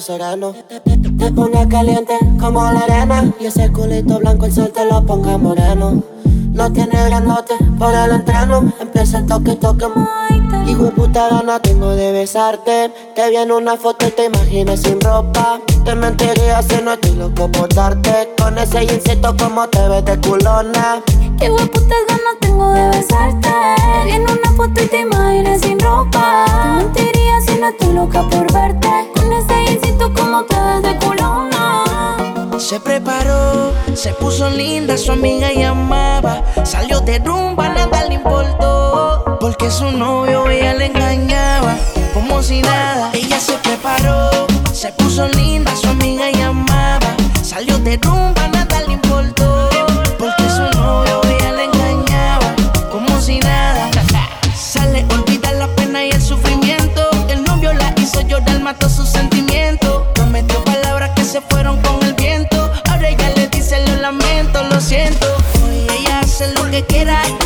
Sereno. Te ponga caliente como la arena. Y ese culito blanco el sol te lo ponga moreno. No tiene grandote por el entreno. Empieza el toque, toque, Hijo de puta tengo de besarte. Te vi en una foto y te imaginas sin ropa. Te mentiría si no estoy loco por darte. Con ese insecto como te ves de culona. Qué putas ganas tengo de besarte. En una foto y te imaginas sin ropa. Te mentiría si no estoy loca por verte. Con ese insecto como te ves de culona. Se preparó, se puso linda, su amiga llamaba. Salió de rumba, nada le importó. Porque su novio ella le engañaba, como si nada. Ella se preparó, se puso linda, su amiga llamaba. Salió de rumba, que quiera.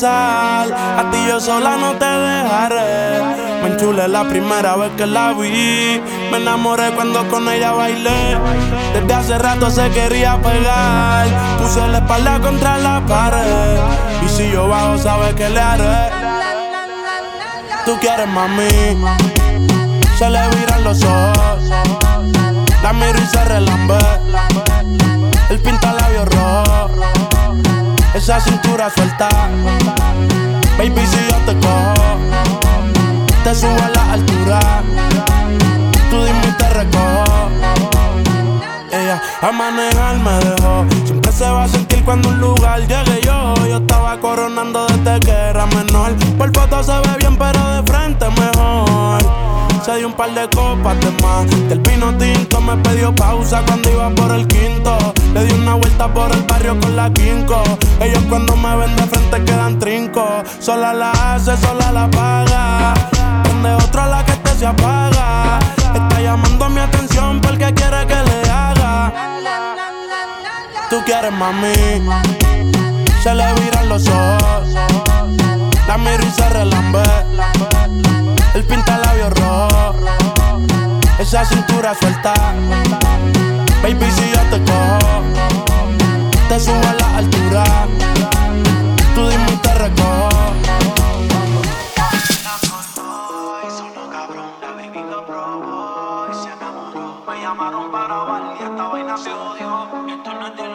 A ti yo sola no te dejaré. Me enchulé la primera vez que la vi. Me enamoré cuando con ella bailé. Desde hace rato se quería pegar. Puse la espalda contra la pared. Y si yo bajo, sabes que le haré. Tú quieres mami. Se le viran los ojos. La miro y se relambe. El pinta labios rojo esa cintura suelta. Baby, si yo te cojo, te subo a la altura. Tú dime y te recojo. Ella a manejar me dejó. Siempre se va a sentir cuando un lugar llegue yo. Yo estaba coronando desde que era menor. Por foto se ve bien, pero de frente mejor. Se dio un par de copas de más. Del vino tinto me pidió pausa cuando iba por el quinto. Le di una vuelta por el barrio con la quinco. Ellos cuando me ven de frente quedan trinco. Sola la hace, sola la paga. Donde otra la que este se apaga. Está llamando mi atención porque quiere que le haga. Tú quieres mami. Se le viran los ojos. La miro y se relambé. El pinta labios rojo. Esa cintura suelta. Baby, si yo te cojo, te subo a la altura. Tú dime y te recojo. llamaron para bailar y esta vaina se odió. Esto no es de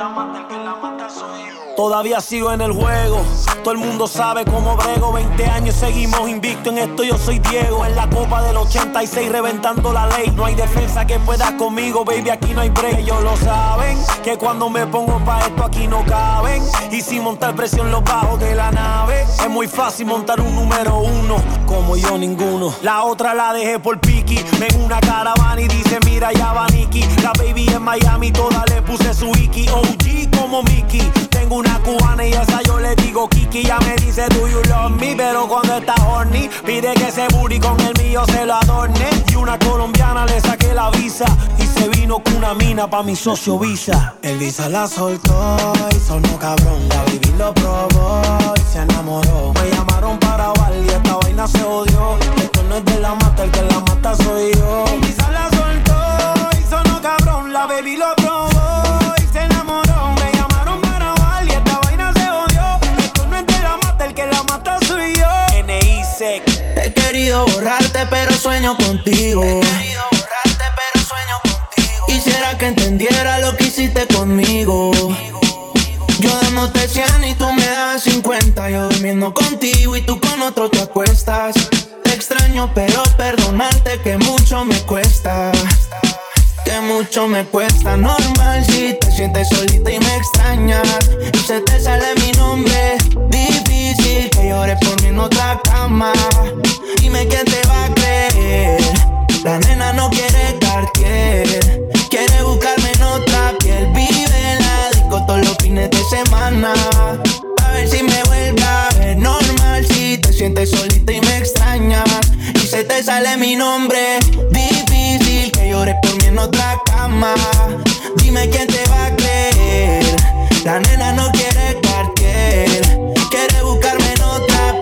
Todavía sigo en el juego. Todo el mundo sabe cómo brego. 20 años seguimos invicto en esto. Yo soy Diego. En la copa del 86 reventando la ley. No hay defensa que pueda conmigo, baby. Aquí no hay break. Ellos lo saben. Que cuando me pongo pa' esto aquí no caben. Y sin montar presión los bajos de la nave. Es muy fácil montar un número uno. Como yo ninguno. La otra la dejé por Piki. Ven una caravana y dice: Mira, ya va Nicky. La baby en Miami, toda le puse su Iki. Como Mickey. Tengo una cubana y esa yo le digo Kiki. Ya me dice do you love me, pero cuando está horny, pide que ese booty con el mío se lo adorne. Y una colombiana le saqué la visa y se vino con una mina pa' mi socio Visa. El Visa la soltó y sonó cabrón. La baby lo probó y se enamoró. Me llamaron para bailar y esta vaina se odió. Esto no es de la mata, el que la mata soy yo. El Visa la soltó y sonó cabrón. La baby lo querido borrarte, pero sueño contigo. He querido borrarte, pero sueño contigo. Quisiera que entendiera lo que hiciste conmigo. Yo dándote 100 y tú me das 50. Yo durmiendo contigo y tú con otro te acuestas. Te extraño, pero perdonarte que mucho me cuesta. Que mucho me cuesta normal si te sientes solita y me extrañas. Y se te sale mi nombre que llores por mí en otra cama. Dime quién te va a creer. La nena no quiere Cartier, quiere buscarme en otra piel. Vive en la disco todos los fines de semana. A ver si me vuelve a normal. Si te sientes solita y me extrañas. Y se te sale mi nombre. Difícil que llores por mí en otra cama. Dime quién te va a creer. La nena no quiere Cartier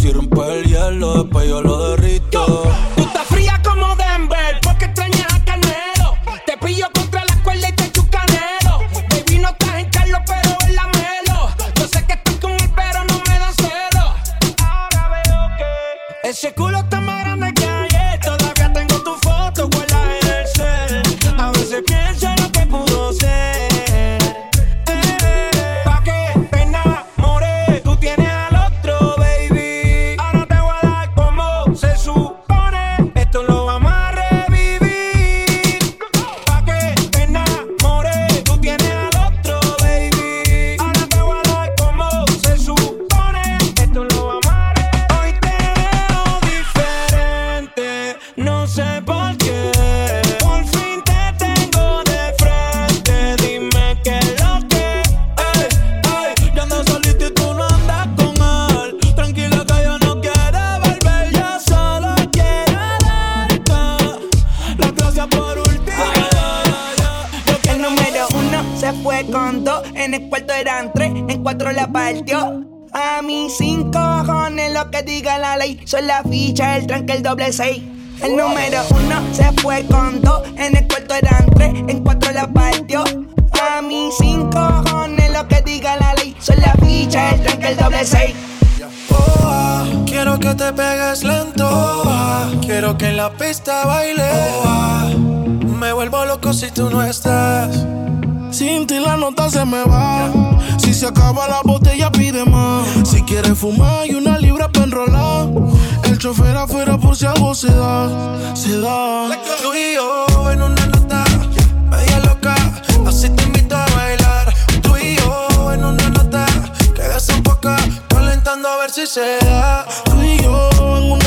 Si rompe el hielo, después yo lo derrito. A mí cinco cojones lo que diga la ley, son la ficha, el tranque, el doble seis. El número uno se fue con dos, en el cuarto eran tres, en cuatro la partió. A mí cinco cojones lo que diga la ley, son la ficha, el tranque, el doble seis. Oh, quiero que te pegues lento. Quiero que en la pista baile. Oh, me vuelvo loco si tú no estás. Sin ti la nota se me va. Se acaba la botella, pide más. Si quieres fumar y una libra para enrolar. El chofer afuera por si algo se da. Se da. Tú y yo en una nota media loca. Así te invito a bailar. Tú y yo en una nota que desenfoca. Calentando a ver si se da. Tú y yo en una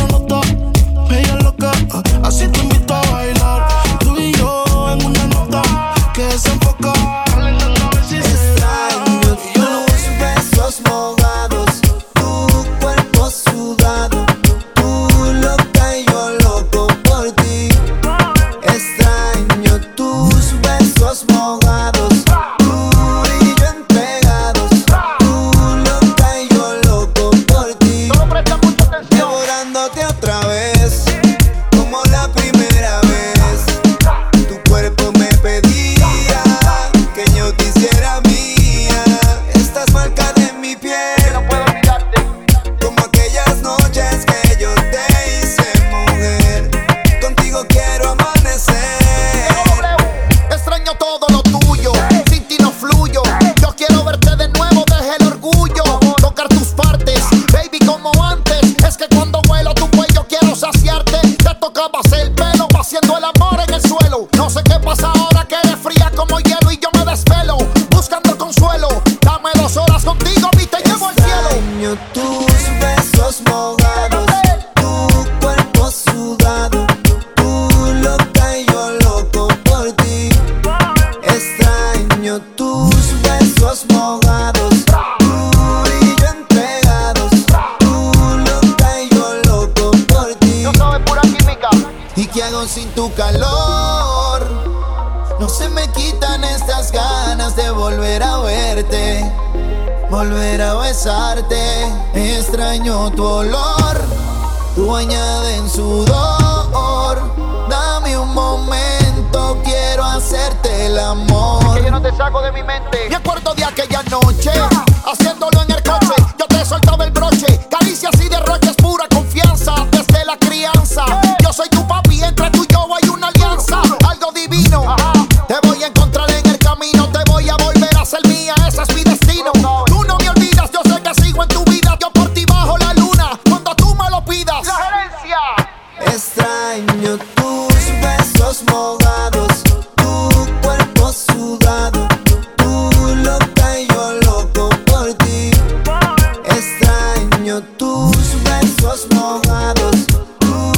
tus besos mojados, tú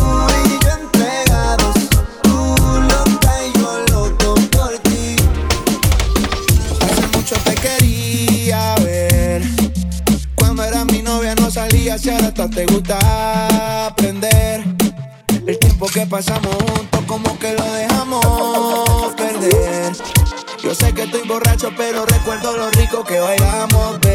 y yo entregados, tú loca y yo loco por ti. Hace mucho te quería ver, cuando eras mi novia no salías y ahora hasta te gusta aprender. El tiempo que pasamos juntos como que lo dejamos perder. Yo sé que estoy borracho, pero recuerdo lo rico que bailamos.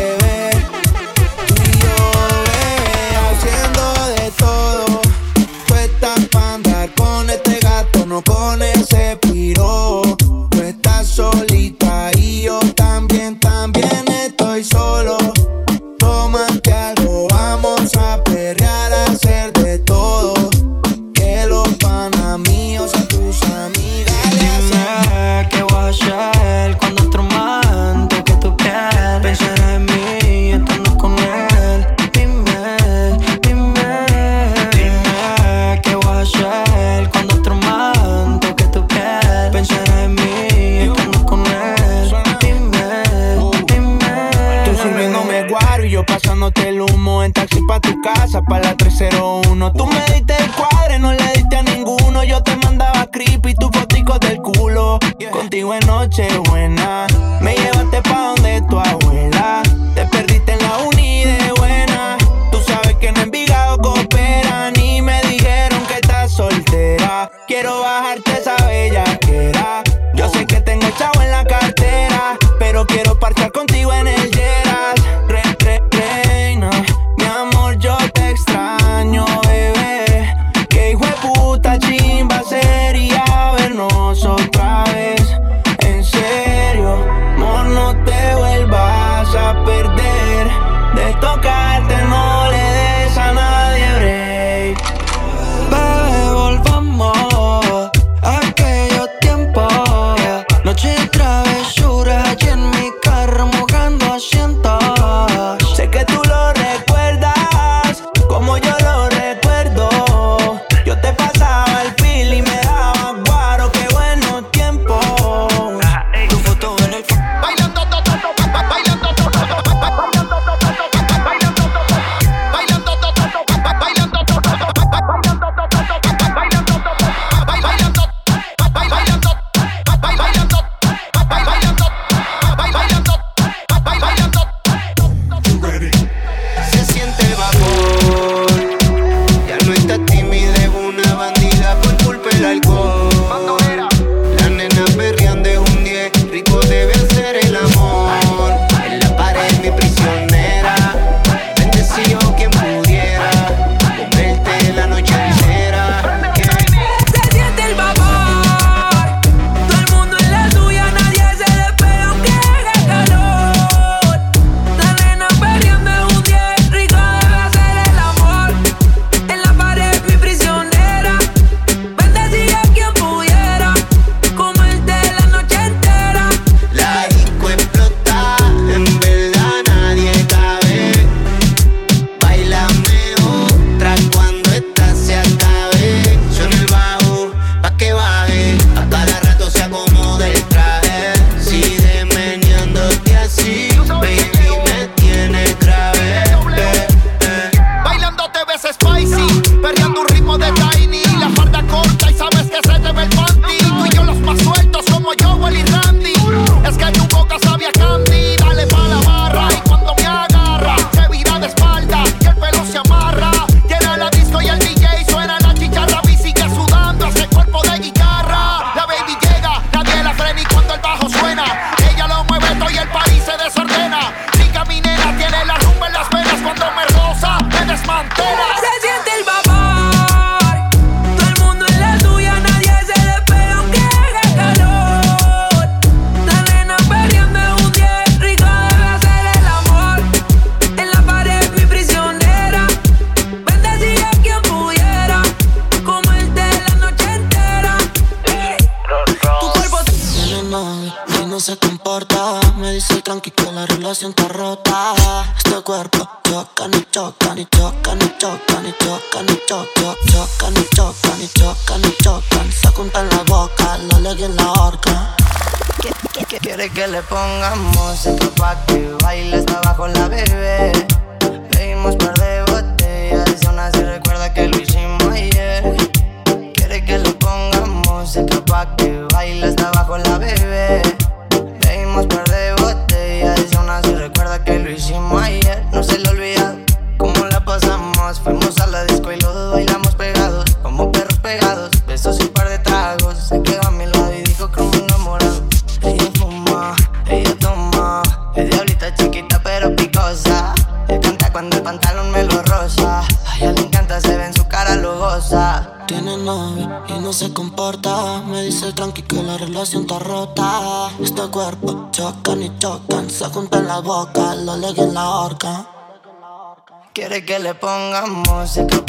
que le pongamos. música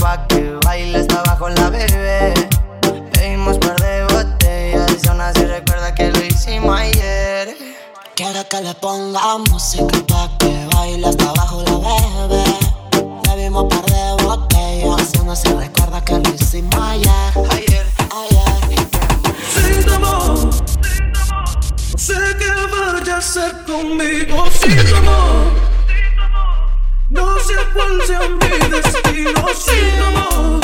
cual se han mi destino sin amor.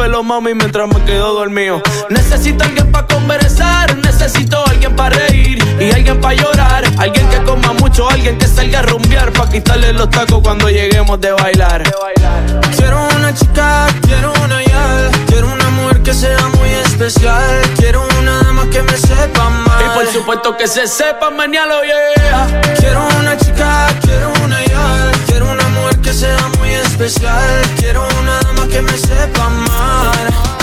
el mami, mientras me quedo dormido. Necesito alguien para conversar, necesito alguien para reír y alguien para llorar. Alguien que coma mucho, alguien que salga a rumbear para quitarle los tacos cuando lleguemos de bailar. Quiero una chica, quiero una yal, quiero una mujer que sea muy especial. Quiero una dama que me sepa mal. Y por supuesto que se sepa mañana, yeah. Quiero una chica, quiero una yal, quiero una mujer que sea muy especial. Quiero una que me sepa amar.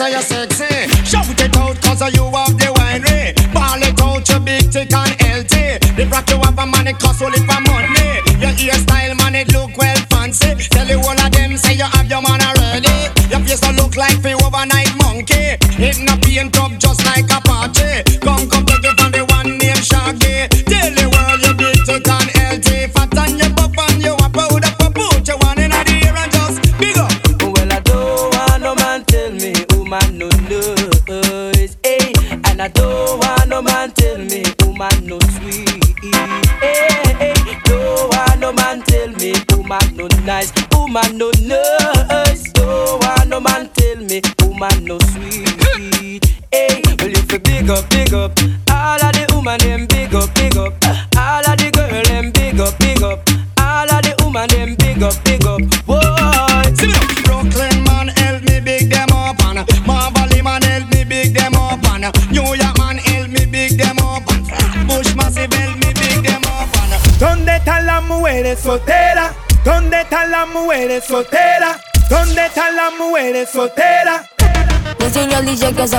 さやせ。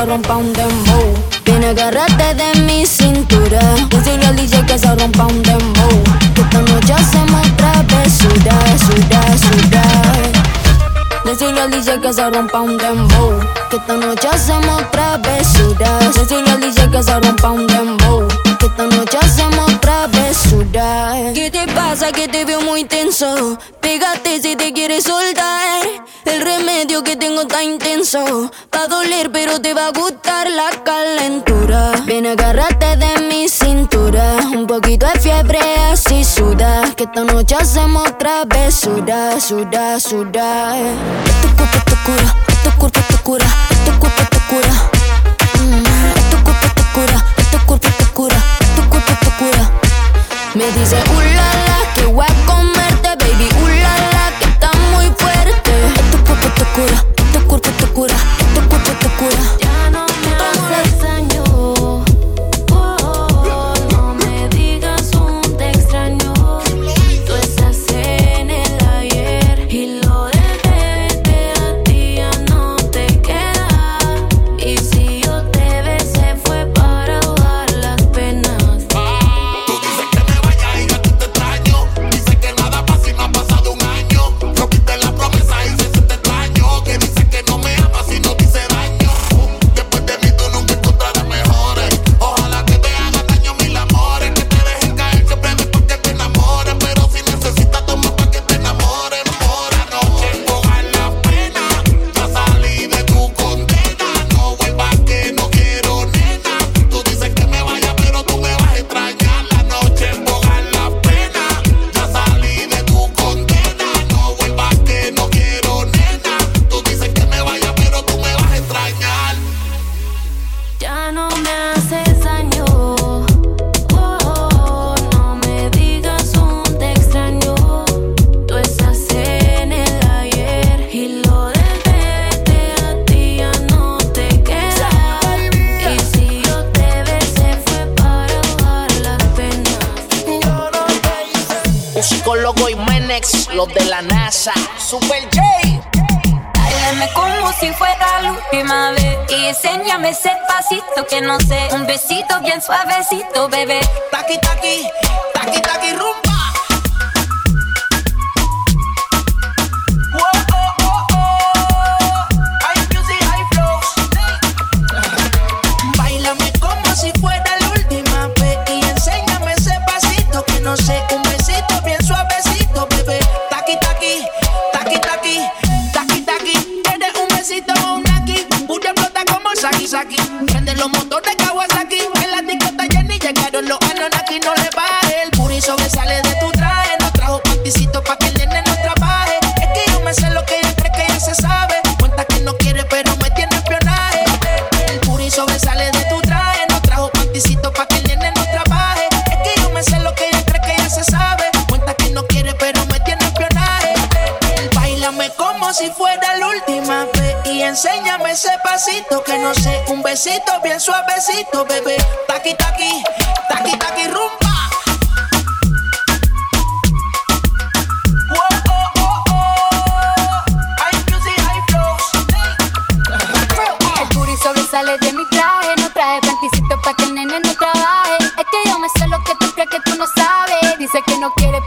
se rompa un dembow. Agarrarte de mi cintura. Decirle al DJ que se rompa un dembow. Que esta noche hacemos travesura, sura, sura. Decirle al DJ que se rompa un dembow. Que esta noche hacemos Esta noche hacemos otra vez Sudar, sudar, sudar Tu cuerpo te cura, tu cuerpo te cura, tu cuerpo te cura. Mm, tu cuerpo te cura, tu cuerpo te cura, tu cuerpo te cura. Me dice, uh la que voy a comerte Baby, uh la que está muy fuerte. Tu cuerpo te cura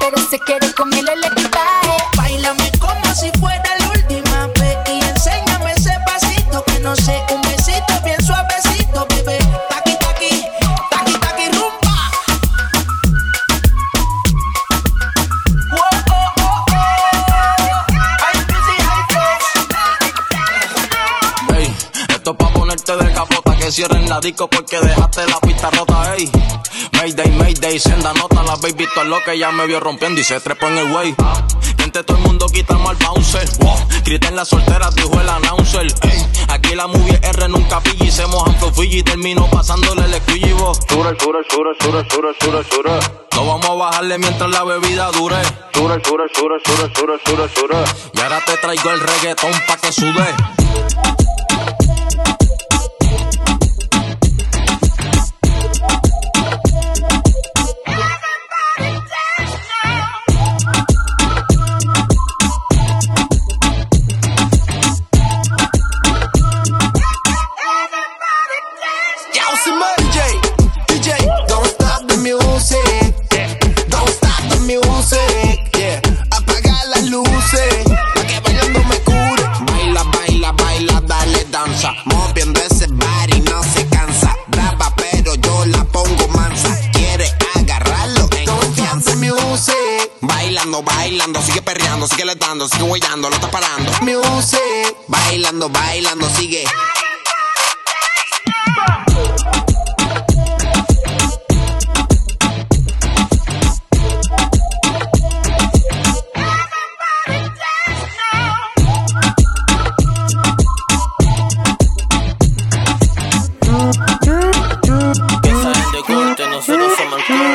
pero se quiere comer cierren la disco porque dejaste la pista rota, ey. Mayday, Mayday, senda nota, la baby todo lo que ya me vio rompiendo y se trepó en el way. Gente, todo el mundo quitamos al bouncer. Wow. Griten las solteras, dijo el announcer. Ey, aquí la movie R nunca pilla y se mojan y termino pasándole el esquillo. Sura, sura, sura, sura, sura, sura, sura. No vamos a bajarle mientras la bebida dure. Sura, sura, sura, sura, sura, sura, sura. Y ahora te traigo el reggaetón pa' que sude. Huellando, lo está parando. Music, bailando, bailando, sigue.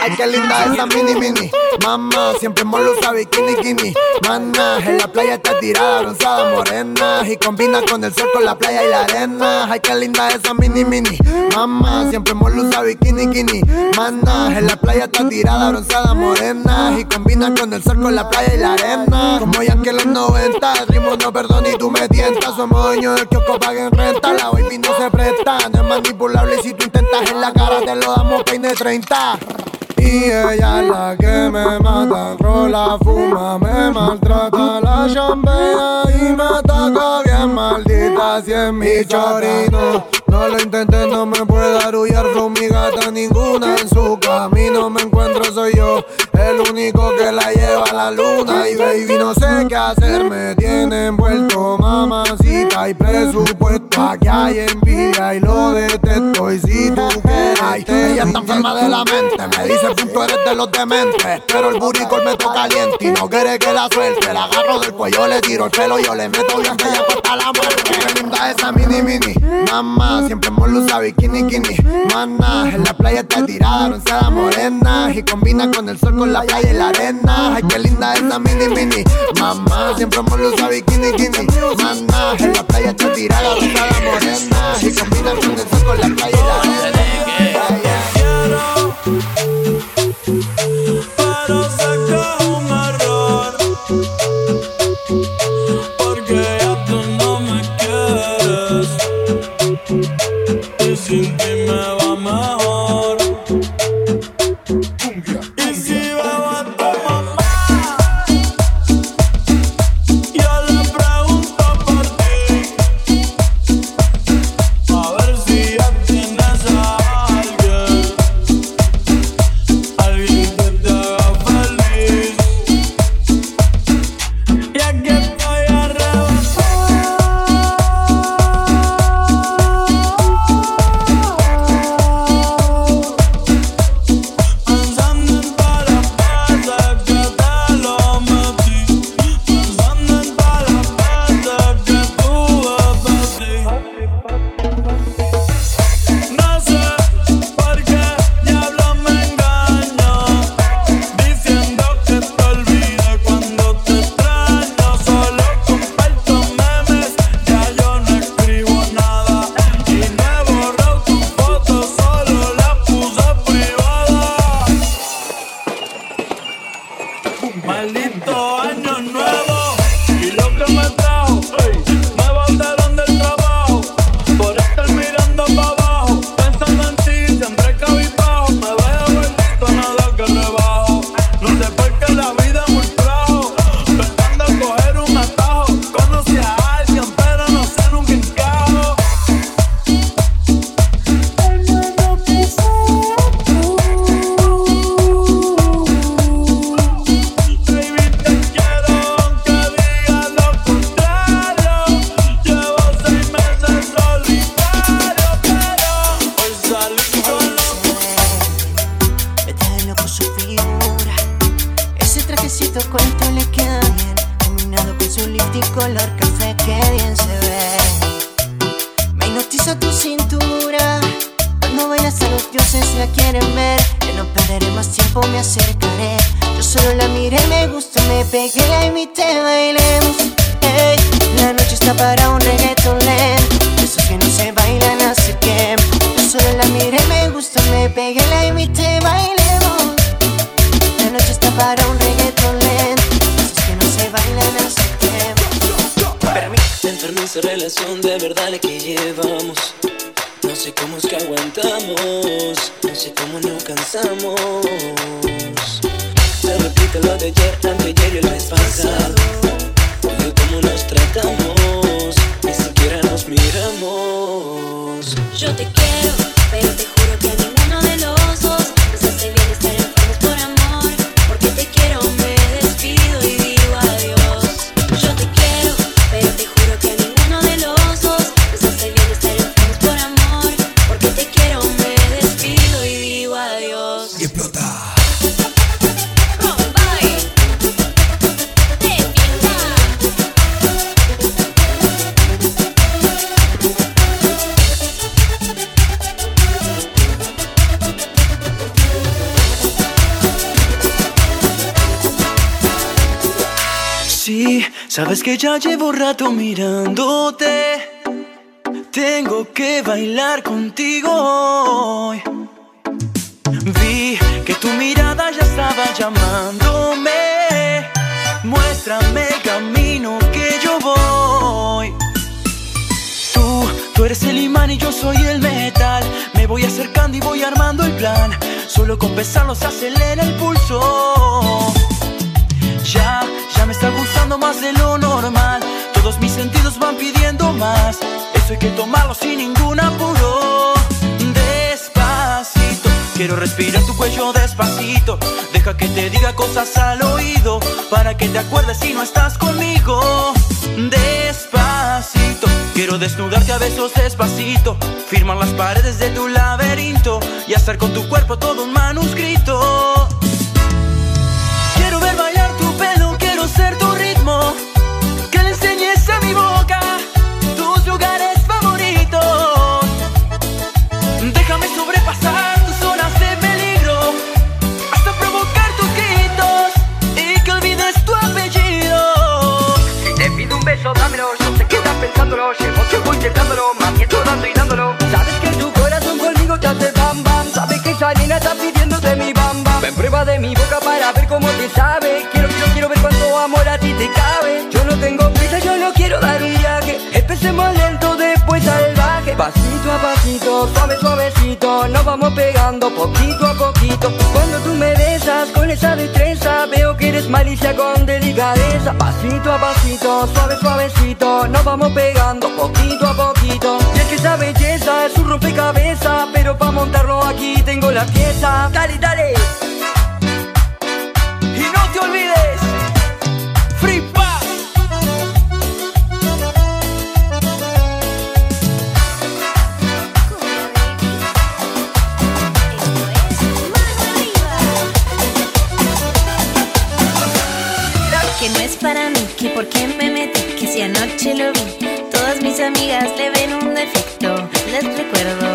Ay, qué linda esa mini mini. Mamá, siempre molo usa bikini bikini. Mana, en la playa está tirada, bronzada, morena. Y combina con el sol, con la playa y la arena. Ay, qué linda esa mini mini. Mamá, siempre molo usa bikini bikini. Mana, en la playa está tirada, bronzada, morena. Y combina con el sol, con la playa y la arena. Como ya que los 90, el no perdona y tú me tientas. Somos dueños del kiosco, paguen renta. La baby no se presta, no es manipulable. Y si tú intentas en la cara, te lo damos peine 30. Y ella es la que me mata, rola, fuma, me maltrata la champea y me ataca bien maldita si es mi chorino. No lo intenté, no me puede arullar con mi gata ninguna en su camino me encuentro soy yo, el único que la lleva a la luna. Y baby no sé qué hacer, me tiene envuelto mamacita. Y presupuesto, aquí hay envidia. Y lo detesto. Y si tú quieres, ay, ella está enferma de la mente, me dice punto eres de los dementes, pero el buricol me toca caliente. Y no quiere que la suelte, la agarro del cuello, le tiro el pelo, yo le meto bien que ella hasta la muerte, qué linda esa mini mini, mamá, siempre usa bikini bikini, mana, en la playa está tirada, bronceada morena, y combina con el sol, con la playa y la arena, ay qué linda esa mini mini, mamá, siempre molo usa bikini bikini, mana, en la playa está tirada, bronceada morena, y combina con el sol, con la playa y la arena. Repite lo de ayer, anteayer y sabes que ya llevo rato mirándote. Tengo que bailar contigo hoy. Vi que tu mirada ya estaba llamándome. Muéstrame el camino que yo voy. Tú, tú eres el imán y yo soy el metal. Me voy acercando y voy armando el plan. Solo con pensarlo se acelera el pulso. Me está gustando más de lo normal. Todos mis sentidos van pidiendo más. Eso hay que tomarlo sin ningún apuro. Despacito, quiero respirar tu cuello despacito. Deja que te diga cosas al oído. Para que te acuerdes si no estás conmigo. Despacito, quiero desnudarte a besos despacito. Firmar las paredes de tu laberinto. Y hacer con tu cuerpo todo un manuscrito. Beso, dámelo. No te quedas pensándolo. Llevo tiempo intentándolo. Más miento dando y dándolo. Sabes que tu corazón conmigo te hace bam bam. Sabes que esa nena está pidiéndote mi bam bam. Ven prueba de mi boca para ver cómo te sabe. Quiero, quiero, quiero ver cuánto amor a ti te cabe. Yo no tengo prisa, yo no quiero dar un Pasito a pasito, suave, suavecito. Nos vamos pegando poquito a poquito. Cuando tú me besas con esa destreza, veo que eres malicia con delicadeza. Pasito a pasito, suave, suavecito. Nos vamos pegando poquito a poquito. Y es que esa belleza es un rompecabezas. Pero para montarlo aquí tengo la pieza. Dale, dale. Y no te olvides, por qué me metí, que si anoche lo vi. Todas mis amigas le ven un defecto, les recuerdo.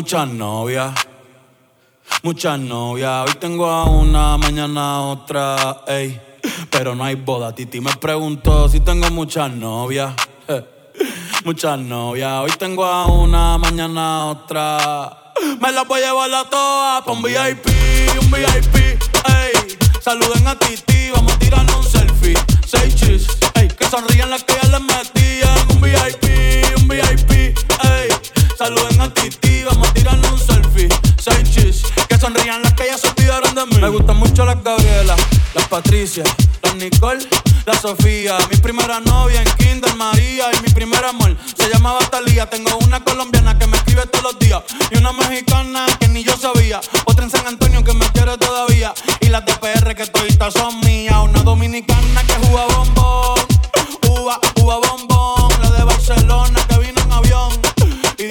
Muchas novias. Muchas novias. Hoy tengo a una, mañana otra. Ey. Pero no hay boda. Titi me preguntó si tengo muchas novias. Muchas novias. Hoy tengo a una, mañana otra. Me las voy a llevar a todas pa' un VIP, un VIP. Ey. Saluden a Titi, vamos a tirarnos un selfie. Seis chis, ey. Que sonrían las que ya les metían. Un VIP, un VIP, ey. Saluden a Titi, vamos a un selfie. Seis chis, que sonrían las que ya se olvidaron de mí. Me gustan mucho las Gabriela, las Patricia, las Nicole, la Sofía. Mi primera novia en Kinder María y mi primer amor se llamaba Talía. Tengo una colombiana que me escribe todos los días y una mexicana que ni yo sabía. Otra en San Antonio que me quiere todavía y las de que toditas son mías.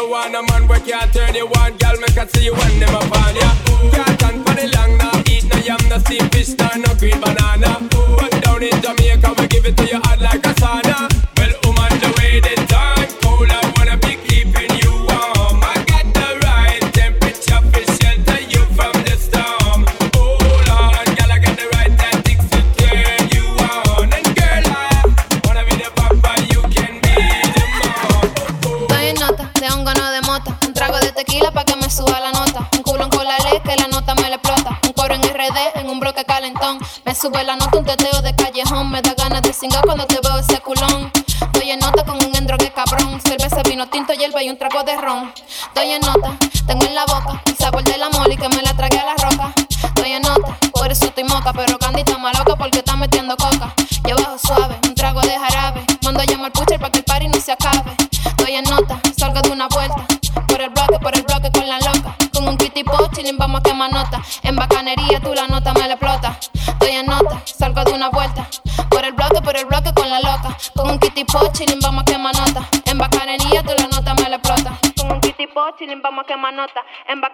You one a man where can't turn you on Girl make I see you when them upon Estoy en nota,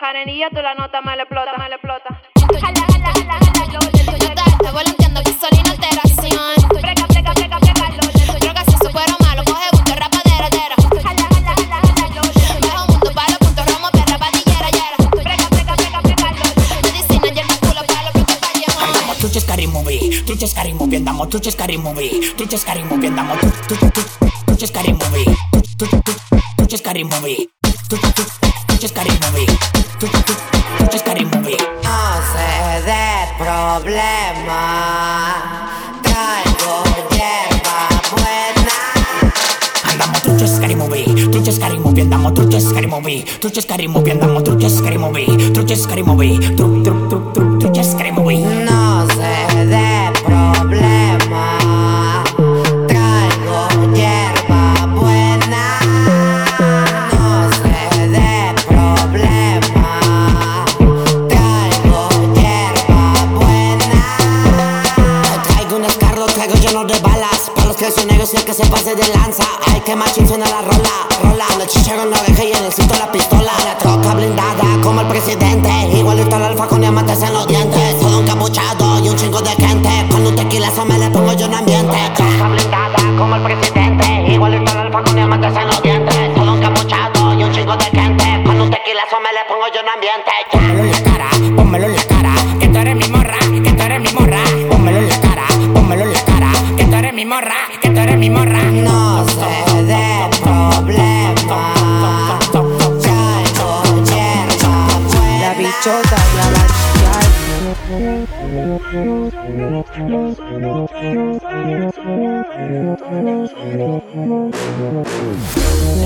En bacanería tú la nota me la explota, me la explota. Truches scary movie, truches scary movie, andamos truches scary movie, truches scary movie, truches scary movie, tru- tru- tru- truches scary movie, tru- tru- truches scary movie. No sé de problema. Traigo hierba buena. Andamos truches scary movie, truches scary movie, andamos truches scary movie, truches scary movie, andamos truches scary movie, truches scary movie, tru- tru- tru- tru- truches scary movie. No sé se pase de lanza. Ay, que machín suena la rola. Rola, en el chichero la oreja y en el cinto la pistola. La troca blindada como el presidente. Igualito al alfa con diamantes en los dientes. Todo encapuchado y un chingo de gente. Con un tequilazo me le pongo yo en ambiente. Troca blindada como el presidente. Igualito al alfa con diamantes en los dientes. Todo encapuchado y un chingo de gente. Con un tequilazo me le pongo yo en ambiente.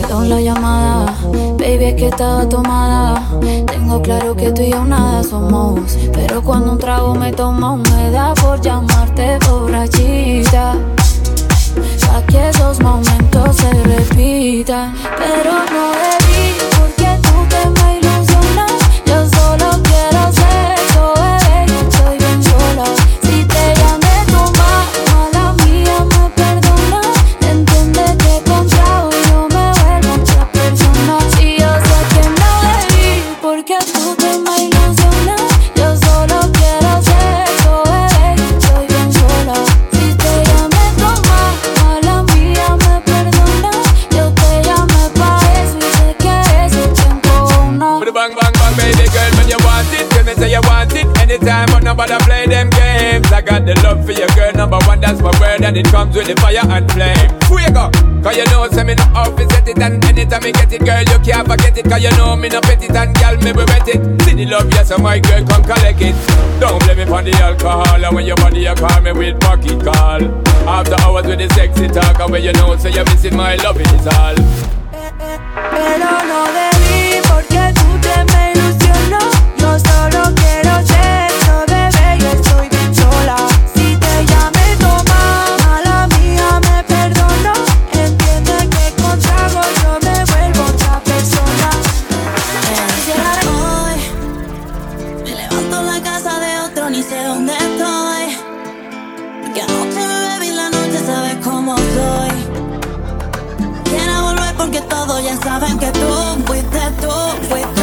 Perdón la llamada, baby es que estaba tomada. Tengo claro que tú y yo nada somos. Pero cuando un trago me toma, me da por llamarte borrachita. Pa' que esos momentos se repitan. Pero no debí, and it comes with the fire and flame. Up, cause you know, say me no off is set it, and anytime me get it, girl, you can't forget it, cause you know me no pet it, and girl, me be wet it. See the love, yes, and my girl, come collect it. Don't blame me for the alcohol, and when your body, you call me with pocket call. After hours with the sexy talk, and when you know, say you're missing my love, it is all. Eh, eh, pero no Porque anoche me bebí la noche, sabes cómo soy. Quiero volver porque todos ya saben que tú fuiste tú, fuiste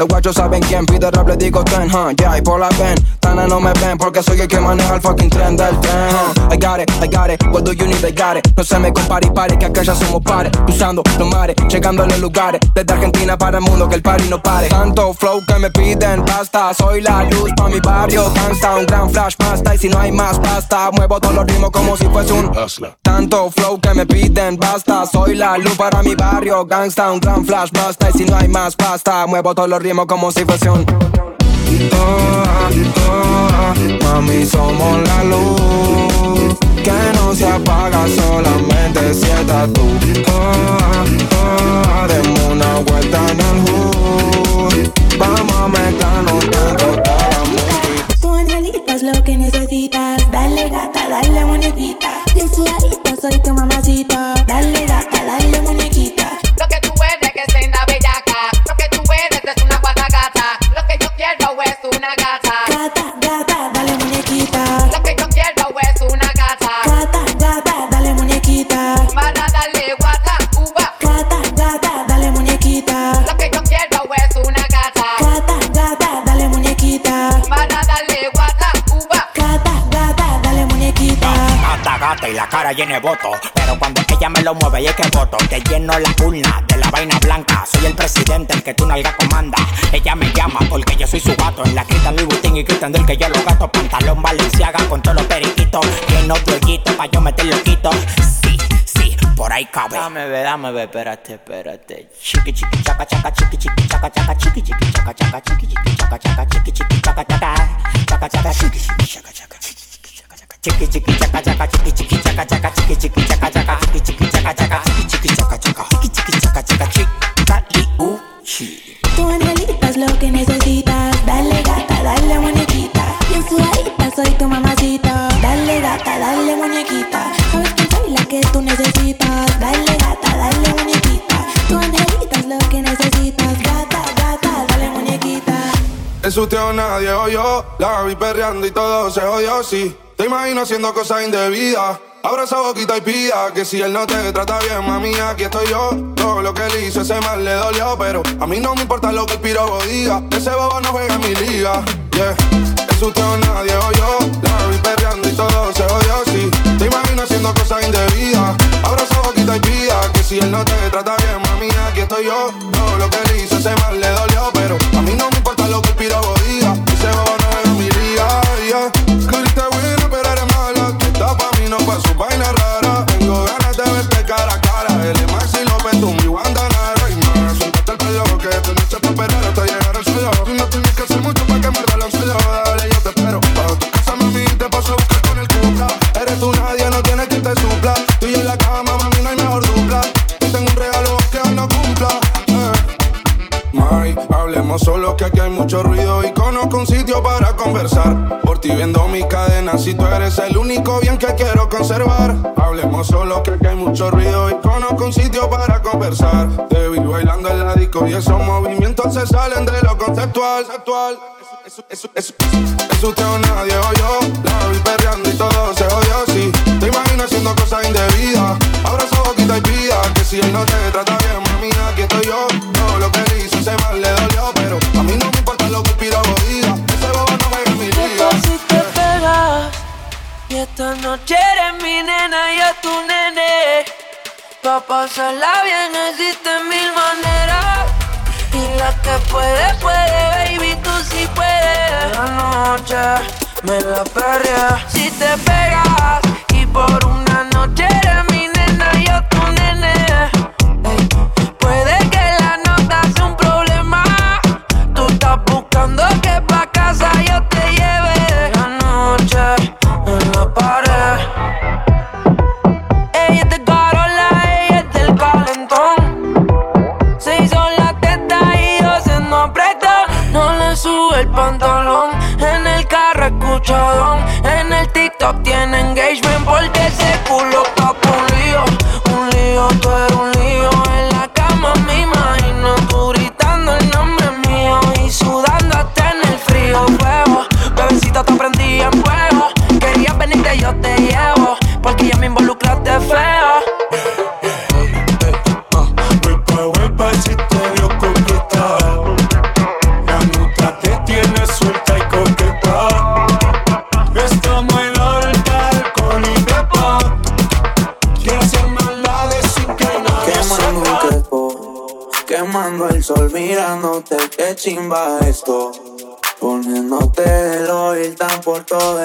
Los guachos saben quién pide rap, le digo ten, huh, yeah, y por la ven, No me ven porque soy el que maneja el fucking tren del tren. I got it, I got it, what do you need, I got it. No se me compare y pare, que acá ya somos pares, usando los mares, llegando a los lugares, desde Argentina para el mundo, que el party no pare. Tanto flow que me piden basta, soy la luz pa' mi barrio, gangsta, un gran flash basta, y si no hay más pasta, muevo todos los ritmos como si fuese un tanto flow que me piden basta. Soy la luz para mi barrio Gangsta, un gran flash basta. Y si no hay más pasta Muevo todos los ritmos como si fuese un Mami somos la luz Que no se apaga solamente si estás tú toa, Demos una vuelta en el hood Vamos a la música Tú angelitas lo que necesitas. Dale gata, dale muñequita. Yo soy tu mamacita. Y la cara llena de voto. Pero cuando ella me lo mueve y es que voto, que lleno la urna de la vaina blanca. Soy el presidente, el que tú nalga comanda. Ella me llama porque yo soy su gato. En la crita Louis Vuitton y Cristian del que yo lo gato. Pantalón Valenciaga con todos los periquitos. Lleno de hoyito pa' yo meter loquito. Sí, sí, por ahí cabe. Dame ver, dame ver, espérate, espérate. Chiqui, chiqui, chaca, chaca, chiqui, chiqui, chaca, chaca, chiqui, chiqui, chaca, chaca, chiqui, chiqui, chaca, chaca, chiqui, chiqui, chaca, chaca. Chaca, chaca, chiqui, chiqui, chaca, chaca, chiqui, chiqui. Chiqui, chaca, chaca, chiqui, chiqui, chaca, chaca, chiqui, chiqui, chaca, chaca, chiqui, chiqui, chaca, chaca, chiqui, chiqui, chaca, chaca, chiqui, chiqui, chaca, chaca, chiqui, uchi. Tú angelitas lo que necesitas. Dale gata, dale muñequita. Bien sudadita, soy tu mamacita. Dale gata, dale muñequita. Sabes que soy la que tú necesitas. Dale gata, dale muñequita. Tú angelitas lo que necesitas. Gata, gata, dale muñequita. En su tío nadie oyó, la vi perreando y todo se odió, sí. Te imagino haciendo cosas indebidas. Abra esa boquita y pida que si él no te trata bien, mami, aquí estoy yo. Todo lo que él hizo, ese mal le dolió, pero a mí no me importa lo que el pirobo diga. Ese bobo no juega en mi liga, yeah. Es usted o nadie o yo. La vi perreando y todo se odió, sí. Te imagino haciendo cosas indebidas. Abra esa boquita y pida que si él no te trata bien, mami, aquí estoy yo. Todo lo que él hizo, ese mal le dolió, pero a mí no me importa lo que el pirobo diga. si tú eres el único bien que quiero conservar. Hablemos solo que hay mucho ruido y conozco un sitio para conversar. Te vi bailando en la disco y esos movimientos se salen de lo conceptual. Eso, eso, eso, eso, eso, eso, me la perrea. chimba esto. Poniéndote el oil tan por todo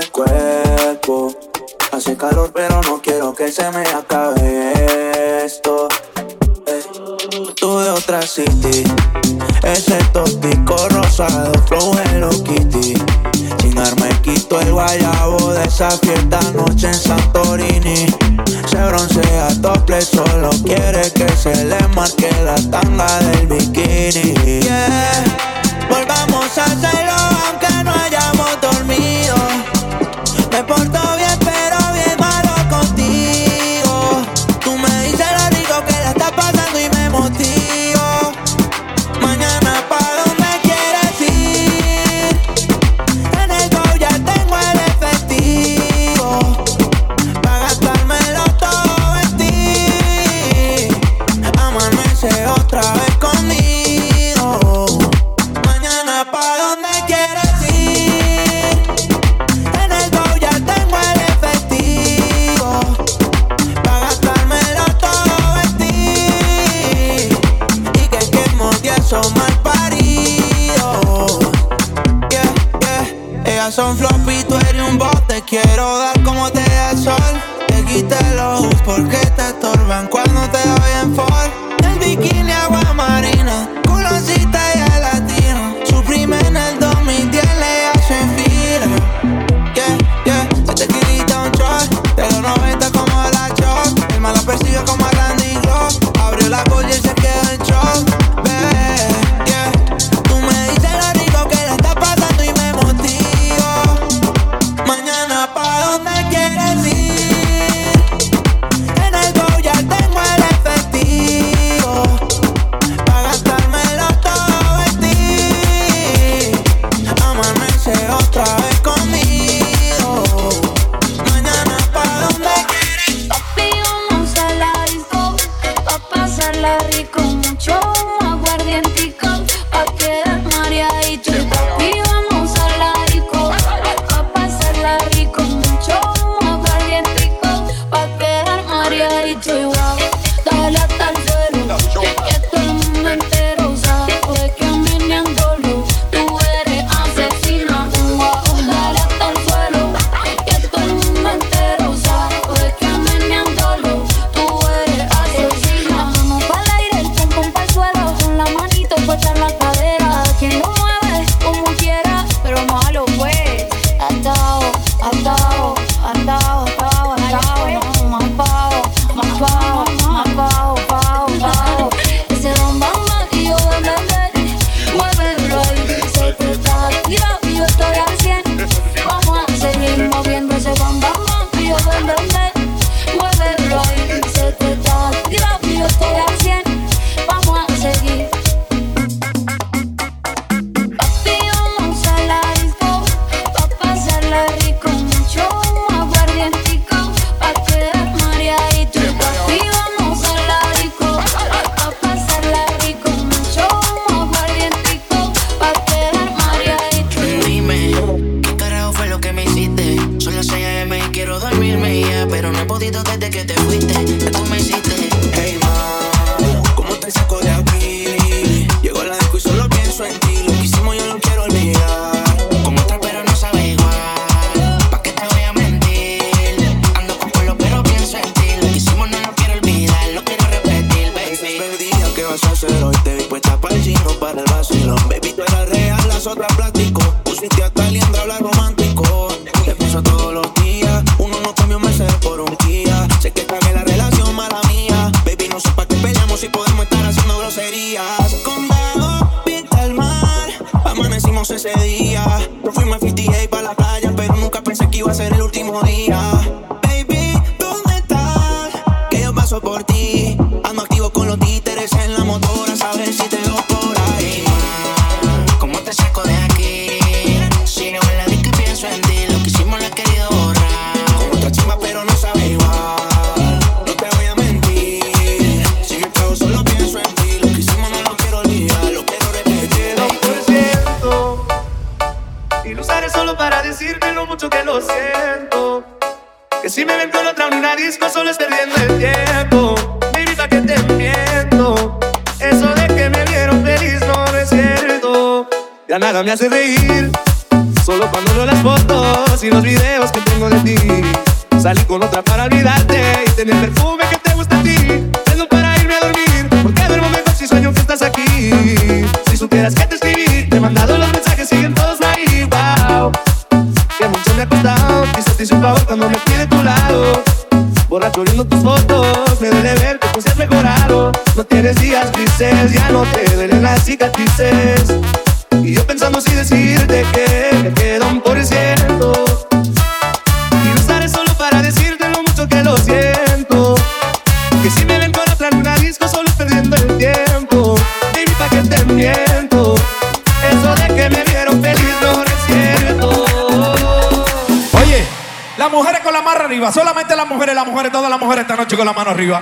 Estoy con la mano arriba.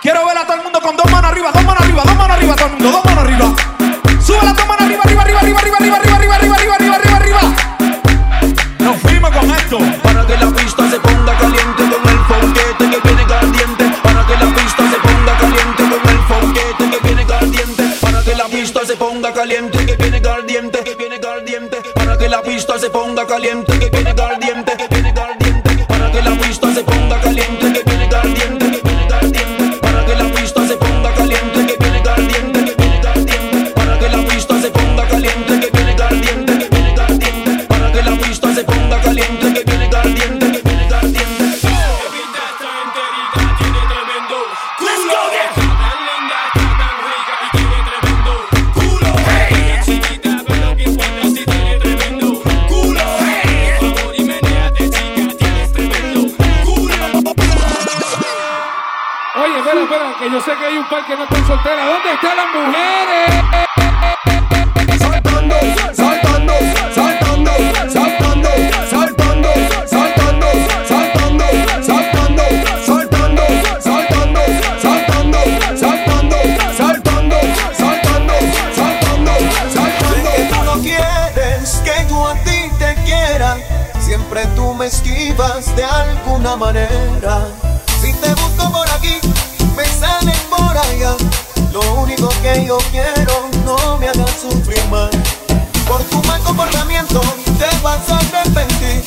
Quiero ver a todo el mundo con dos manos arriba, dos manos arriba, dos manos arriba, todo el mundo, dos manos arriba. Sube las dos manos arriba, arriba, arriba, arriba, arriba, arriba, arriba, arriba, arriba, arriba, arriba, arriba, arriba. Nos fuimos con esto. Para que la pista se ponga caliente con el fonquete que viene caliente. Para que la pista se ponga caliente con el fonquete que viene caliente. Para que la pista se ponga caliente que viene caliente, que viene caliente. Para que la pista se ponga caliente. que no están solteras. ¿Dónde están las mujeres? Saltando, saltando, saltando, saltando, saltando, saltando, saltando, saltando, saltando, saltando, saltando, saltando, saltando, saltando, saltando, saltando. Que tú no quieres que yo a ti te quiera. Siempre tú me esquivas de alguna manera yo quiero, no me hagas sufrir más. Por tu mal comportamiento te vas a arrepentir.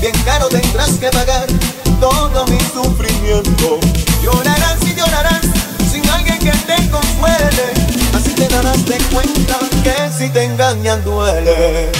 Bien caro tendrás que pagar todo mi sufrimiento. Llorarás y llorarás sin alguien que te consuele. Así te darás de cuenta que si te engañan duele.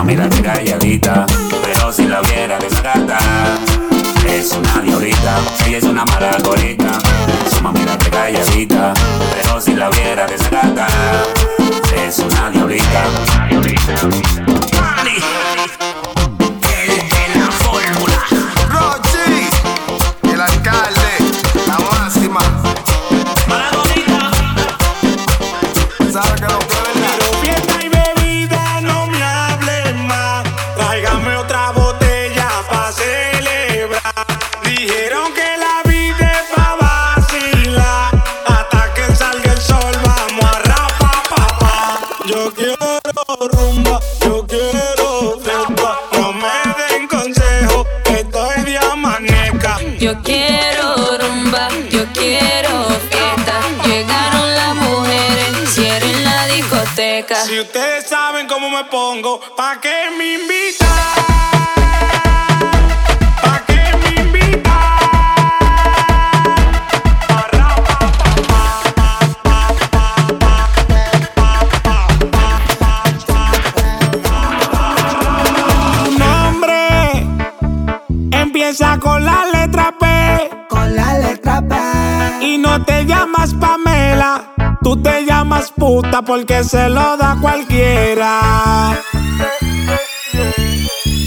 Mami que calladita, porque se lo da cualquiera.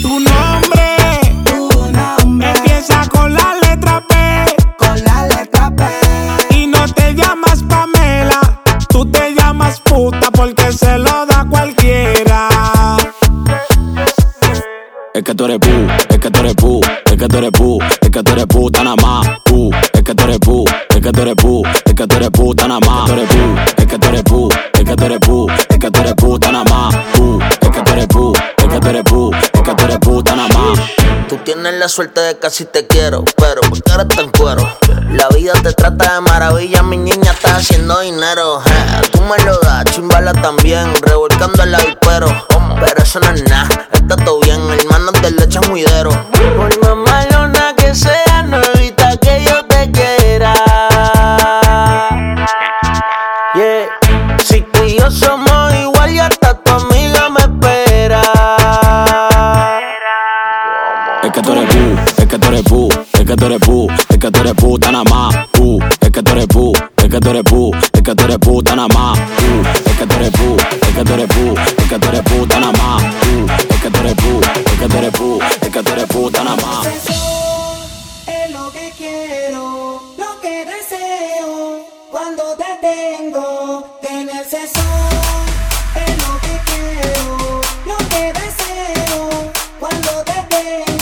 Tu nombre, empieza con la letra P. Con la letra P. Y no te llamas Pamela, tú te llamas puta porque se lo da cualquiera. Es que tú eres pu, es que tú eres pu, es que tú eres pu, es que tú eres puta nada más. Pu, es que tú eres pu, es que tú eres pu, es que tú eres puta nada más. Tú eres pu, es que tú eres pu, es que tú eres pu, es que tú eres puta nada más. Pu, es que tú eres pu, es que tú eres pu, es que tú eres puta nada más. Tú tienes la suerte de que así te quiero, pero porque está en cuero. La vida te trata de maravilla, mi niña está haciendo dinero. je. Tú me lo das, chimbala también, revolcando el pero Pero eso no es nada, está todo bien, hermano de leche juidero. Por más malona que sea, que tú eres pu, es que tú eres puta nada más. Pu, es que tú eres pu, es que tú eres pu, es lo que quiero, lo que deseo. Cuando te tengo. Es lo que quiero, lo que deseo. Cuando te tengo,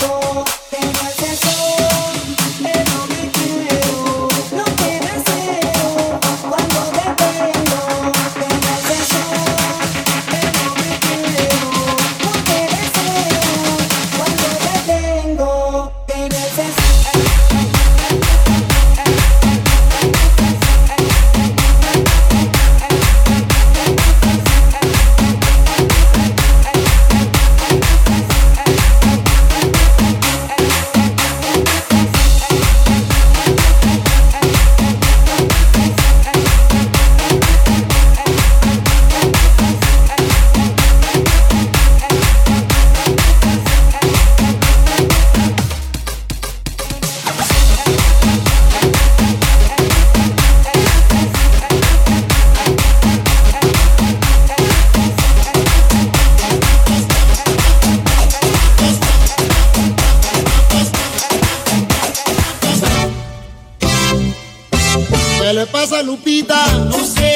Lupita. No sé.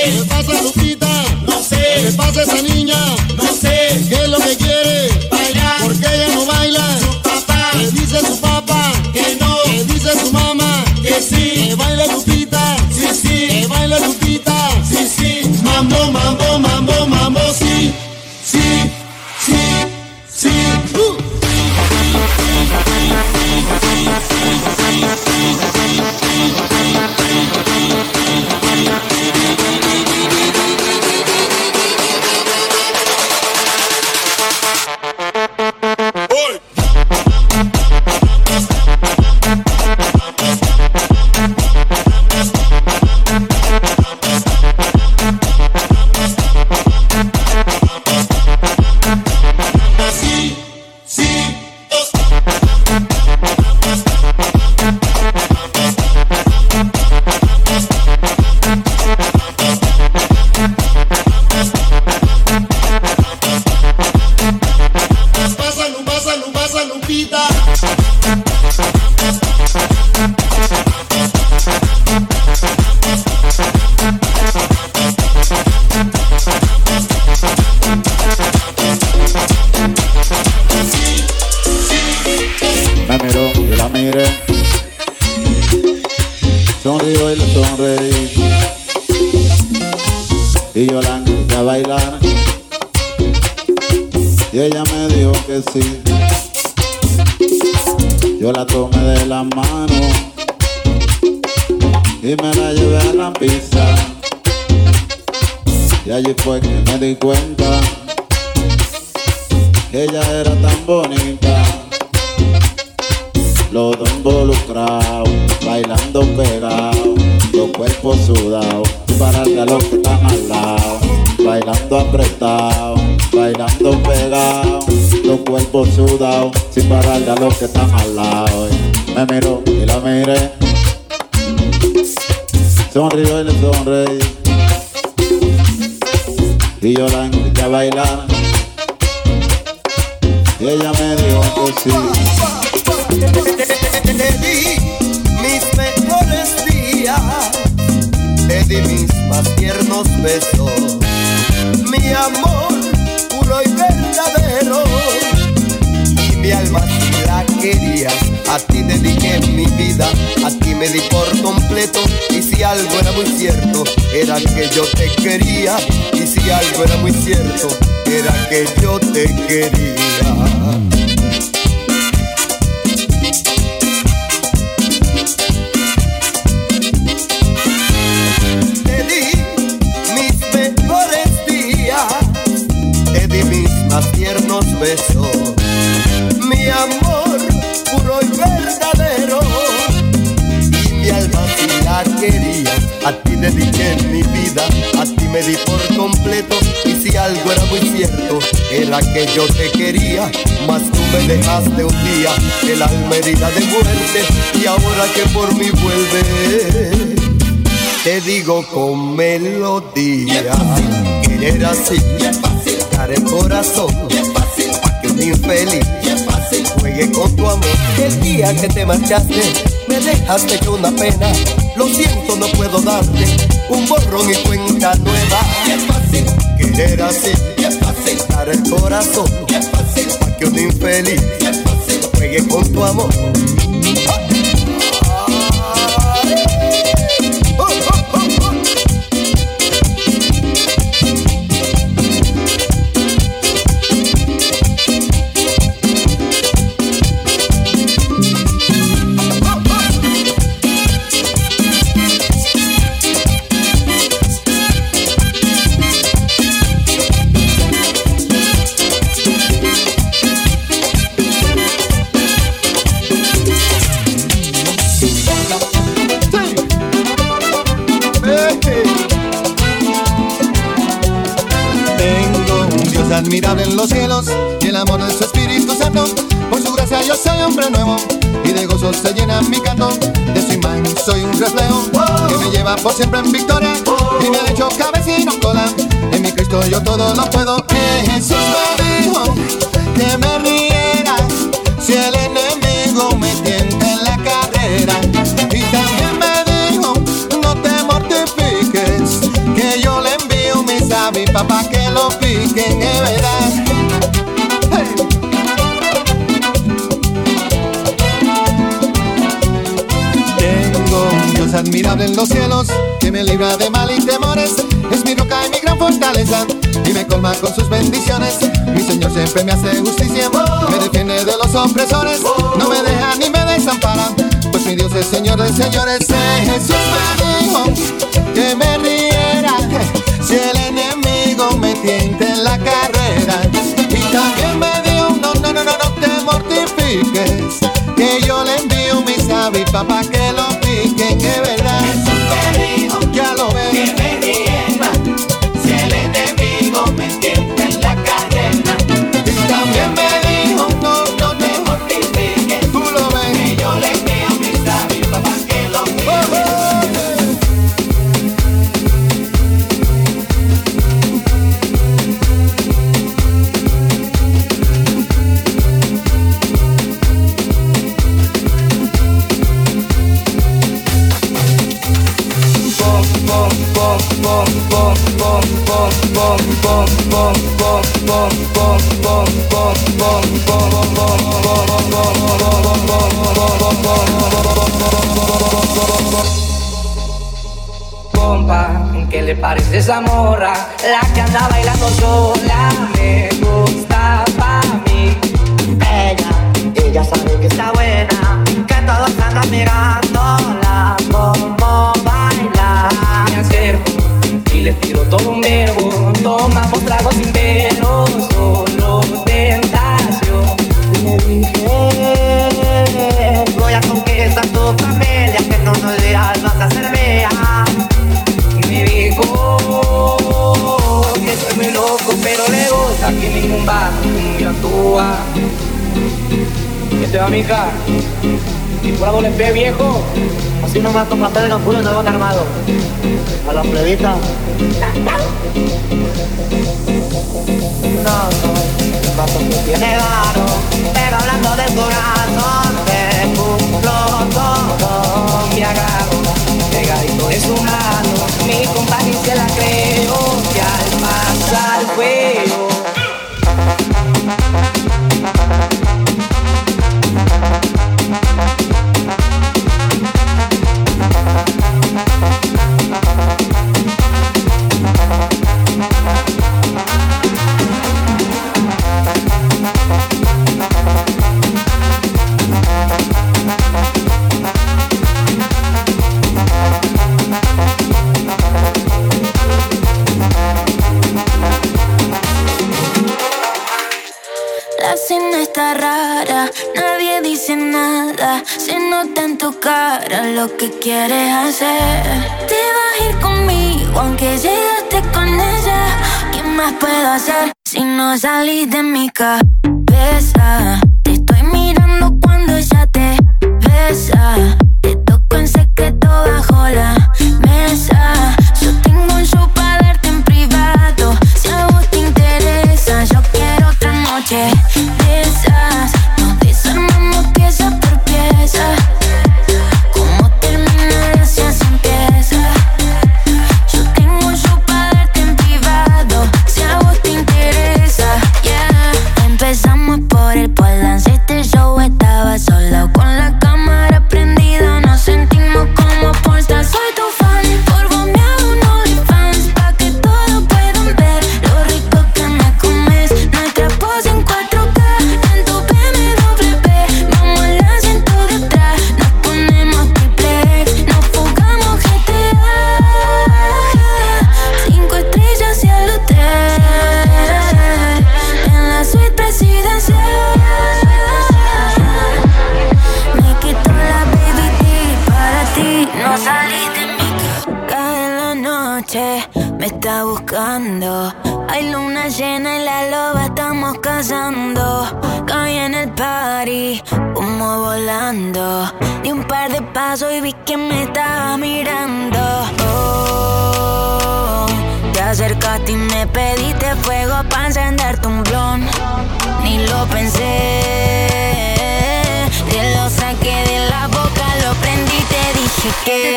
El día que te marchaste, me dejaste con una pena. Lo siento, no puedo darte un borrón y cuenta nueva. Y es fácil querer así, es fácil dar el corazón. Y es fácil para que un infeliz y juegue con tu amor. admirable en los cielos y el amor de su Espíritu Santo. Por su gracia yo soy hombre nuevo y de gozo se llena mi canto. De su imán soy un reflejo que me lleva por siempre en victoria y me ha hecho cabecino cola. En mi Cristo yo todo lo puedo. Que Jesús me dijo que me riera si el enemigo me tienta en la carrera. Y también me dijo no te mortifiques que yo le envío mis avis papá que lo que te verás. Hey. Tengo Dios admirable en los cielos que me libra de mal y temores. Es mi roca y mi gran fortaleza y me colma con sus bendiciones. Mi Señor siempre me hace justicia, me defiende de los opresores, no me deja ni me desampara. Pues mi Dios es Señor de señores, Jesús me dijo que me valiente en la carrera. Y también me dio, no, no, no, no, no te mortifiques, que yo le envío mis avispas papá que lo comprado el EP viejo. Así nomás con papel de conjuro no van armado. A la plebita. No soy el paso que tiene varo, pero hablando de corazón te cumplo todo. Mi agrado, pegadito es humano, mi compañía se la creo que al pasar juego. para lo que quieres hacer. Te vas a ir conmigo aunque llegaste con ella. ¿Qué más puedo hacer si no salís de mi casa?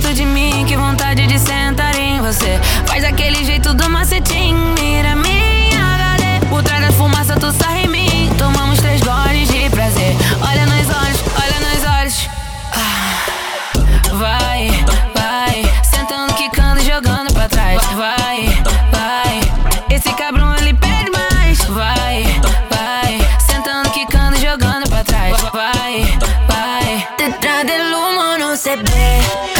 perto de mim, que vontade de sentar em você. Faz aquele jeito do macetinho, mira minha HD. Por trás da fumaça, tu sai em mim. Tomamos três goles de prazer. Olha nos olhos, olha nos olhos. Ah. Vai, vai, sentando, quicando jogando pra trás. Vai, vai, esse cabrão ele pede mais. Vai, vai, sentando, quicando jogando pra trás. Vai, vai. Detrás del humo no se ve,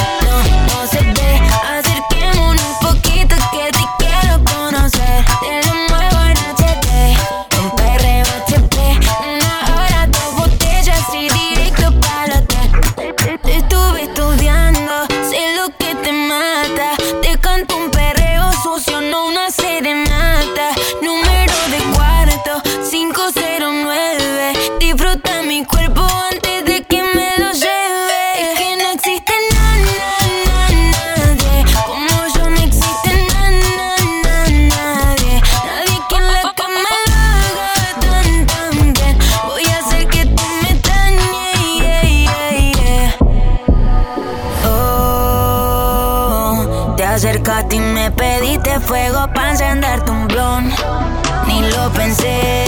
fuego para encenderte un blon. Ni lo pensé.